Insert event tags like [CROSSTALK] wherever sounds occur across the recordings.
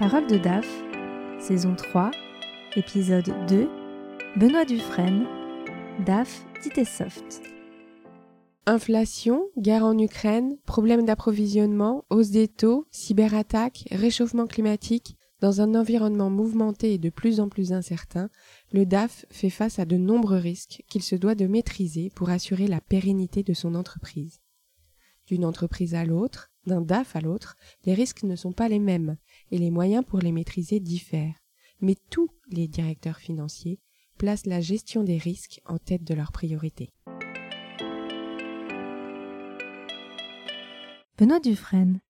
Parole de DAF, saison 3, épisode 2, Benoît Dufresne, DAF soft. Inflation, guerre en Ukraine, problèmes d'approvisionnement, hausse des taux, cyberattaques, réchauffement climatique. Dans un environnement mouvementé et de plus en plus incertain, le DAF fait face à de nombreux risques qu'il se doit de maîtriser pour assurer la pérennité de son entreprise. D'une entreprise à l'autre, d'un DAF à l'autre, les risques ne sont pas les mêmes et les moyens pour les maîtriser diffèrent. Mais tous les directeurs financiers placent la gestion des risques en tête de leurs priorités. Benoît Dufresne,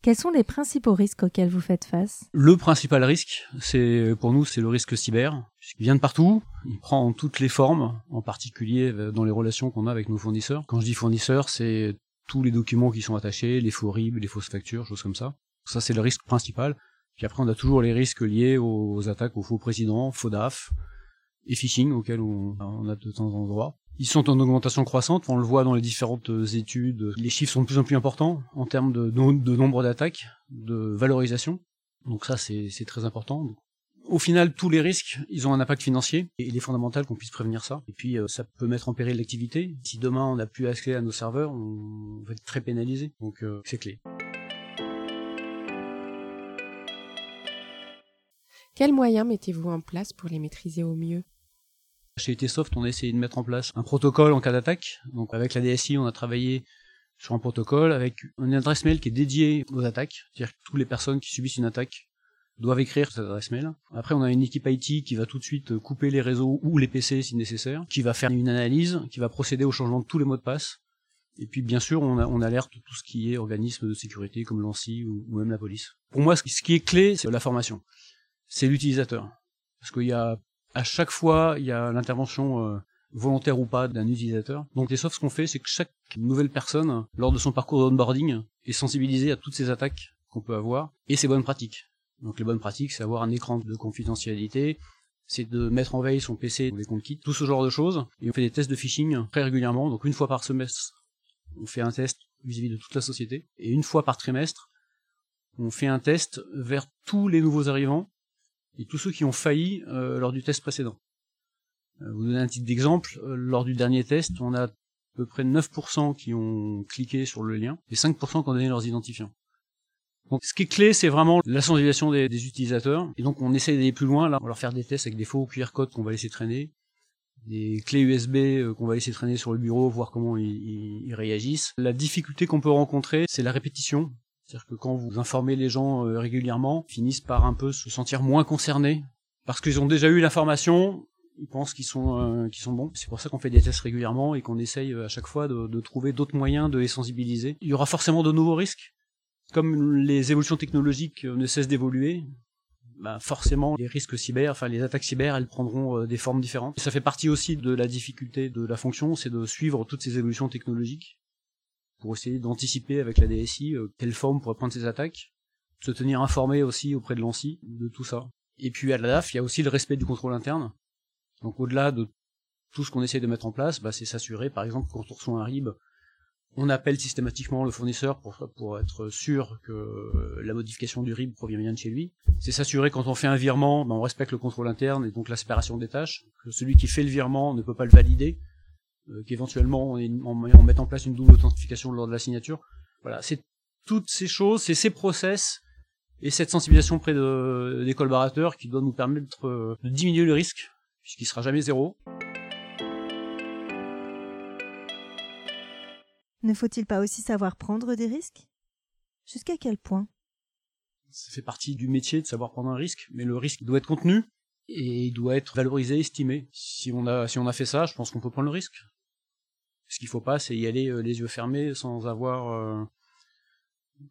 quels sont les principaux risques auxquels vous faites face? Le principal risque, c'est pour nous, c'est le risque cyber. Il vient de partout, il prend toutes les formes, en particulier euh, dans les relations qu'on a avec nos fournisseurs. Quand je dis fournisseurs, c'est tous les documents qui sont attachés, les faux RIB, les fausses factures, choses comme ça. Ça, c'est le risque principal. Puis après, on a toujours les risques liés aux attaques aux faux présidents, faux DAF et phishing auxquels on, a de temps en temps droit. Ils sont en augmentation croissante, on le voit dans les différentes études. Les chiffres sont de plus en plus importants en termes de, de nombre d'attaques, de valorisation. Donc ça, c'est très important. Au final, tous les risques, ils ont un impact financier et il est fondamental qu'on puisse prévenir ça. Et puis, euh, ça peut mettre en péril l'activité. Si demain on n'a plus accès à nos serveurs, on va être très pénalisé. Donc, euh, c'est clé. Quels moyens mettez-vous en place pour les maîtriser au mieux? Chez Etsoft, on a essayé de mettre en place un protocole en cas d'attaque. Donc avec la DSI, on a travaillé sur un protocole avec une adresse mail qui est dédiée aux attaques. C'est-à-dire que toutes les personnes qui subissent une attaque doivent écrire cette adresse mail. Après, on a une équipe IT qui va tout de suite couper les réseaux ou les PC si nécessaire, qui va faire une analyse, qui va procéder au changement de tous les mots de passe. Et puis, bien sûr, on, alerte tout ce qui est organisme de sécurité comme l'ANSI ou, ou même la police. Pour moi, ce qui est clé, c'est la formation c'est l'utilisateur. Parce qu'il y a, à chaque fois, il y a l'intervention euh, volontaire ou pas d'un utilisateur. Donc les softs, ce qu'on fait, c'est que chaque nouvelle personne, lors de son parcours d'onboarding, est sensibilisée à toutes ces attaques qu'on peut avoir et ses bonnes pratiques. Donc les bonnes pratiques, c'est avoir un écran de confidentialité, c'est de mettre en veille son PC les comptes kits, tout ce genre de choses. Et on fait des tests de phishing très régulièrement, donc une fois par semestre, on fait un test vis-à-vis -vis de toute la société, et une fois par trimestre, on fait un test vers tous les nouveaux arrivants et tous ceux qui ont failli euh, lors du test précédent. Euh, vous donner un titre d'exemple, euh, lors du dernier test, on a à peu près 9% qui ont cliqué sur le lien et 5% qui ont donné leurs identifiants. Donc ce qui est clé, c'est vraiment la sensibilisation des, utilisateurs. Et donc on essaie d'aller plus loin, là, on va leur faire des tests avec des faux QR codes qu'on va laisser traîner, des clés USB qu'on va laisser traîner sur le bureau, voir comment ils réagissent. La difficulté qu'on peut rencontrer, c'est la répétition. C'est-à-dire que quand vous informez les gens euh, régulièrement, ils finissent par un peu se sentir moins concernés parce qu'ils ont déjà eu l'information, ils pensent qu'ils sont euh, qu'ils sont bons. C'est pour ça qu'on fait des tests régulièrement et qu'on essaye euh, à chaque fois de, de trouver d'autres moyens de les sensibiliser. Il y aura forcément de nouveaux risques, comme les évolutions technologiques ne cessent d'évoluer. Bah forcément, les risques cyber, enfin les attaques cyber, elles prendront des formes différentes. Ça fait partie aussi de la difficulté de la fonction, c'est de suivre toutes ces évolutions technologiques pour essayer d'anticiper avec la DSI euh, quelle forme pourrait prendre ces attaques, se tenir informé aussi auprès de l'ANSI de tout ça. Et puis à la DAF, il y a aussi le respect du contrôle interne. Donc au-delà de tout ce qu'on essaie de mettre en place, bah, c'est s'assurer, par exemple, quand on reçoit un RIB, on appelle systématiquement le fournisseur pour, être sûr que la modification du RIB provient bien de chez lui. C'est s'assurer quand on fait un virement, bah, on respecte le contrôle interne et donc la séparation des tâches, que celui qui fait le virement ne peut pas le valider, euh, qu'éventuellement on, mette en place une double authentification lors de la signature. Voilà, c'est toutes ces choses, c'est ces process et cette sensibilisation auprès de, des collaborateurs qui doit nous permettre euh, de diminuer le risque, puisqu'il sera jamais zéro. Ne faut-il pas aussi savoir prendre des risques? Jusqu'à quel point? Ça fait partie du métier de savoir prendre un risque, mais le risque doit être contenu et il doit être valorisé, estimé. Si on a, fait ça, je pense qu'on peut prendre le risque. Ce qu'il faut pas, c'est y aller euh, les yeux fermés sans avoir euh,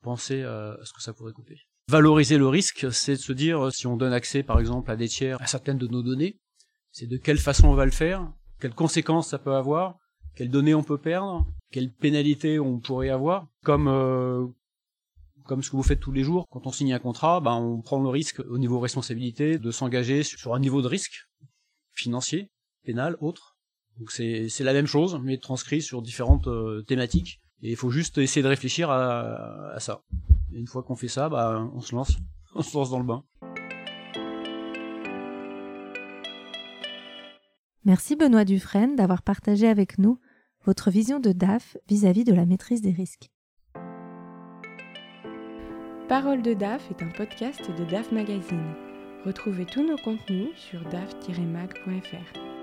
pensé à ce que ça pourrait coûter. Valoriser le risque, c'est de se dire, si on donne accès par exemple à des tiers à certaines de nos données, c'est de quelle façon on va le faire, quelles conséquences ça peut avoir, quelles données on peut perdre, quelles pénalités on pourrait avoir, comme euh, comme ce que vous faites tous les jours. Quand on signe un contrat, ben, on prend le risque au niveau responsabilité de s'engager sur un niveau de risque financier, pénal, autre. Donc c'est la même chose, mais transcrit sur différentes euh, thématiques. Et il faut juste essayer de réfléchir à, à ça. Et une fois qu'on fait ça, bah, on se lance. [LAUGHS] on se lance dans le bain. Merci Benoît Dufresne d'avoir partagé avec nous votre vision de DAF vis-à-vis de la maîtrise des risques. Parole de DAF est un podcast de DAF Magazine. Retrouvez tous nos contenus sur daf-mag.fr.